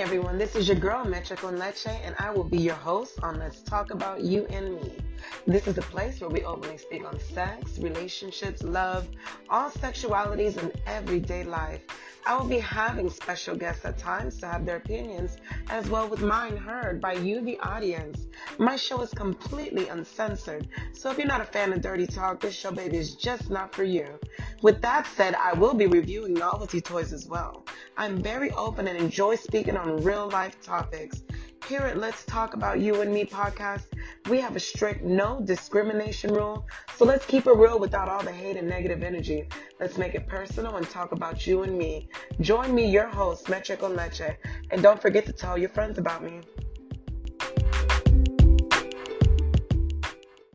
everyone. This is your girl, con Leche, and I will be your host on Let's Talk About You and Me. This is a place where we openly speak on sex, relationships, love, all sexualities, and everyday life. I will be having special guests at times to have their opinions, as well with mine heard by you, the audience. My show is completely uncensored, so if you're not a fan of dirty talk, this show, baby, is just not for you. With that said, I will be reviewing novelty toys as well. I'm very open and enjoy speaking on real life topics. Here at Let's Talk About You and Me podcast, we have a strict no discrimination rule. So let's keep it real without all the hate and negative energy. Let's make it personal and talk about you and me. Join me, your host, con Leche, and don't forget to tell your friends about me.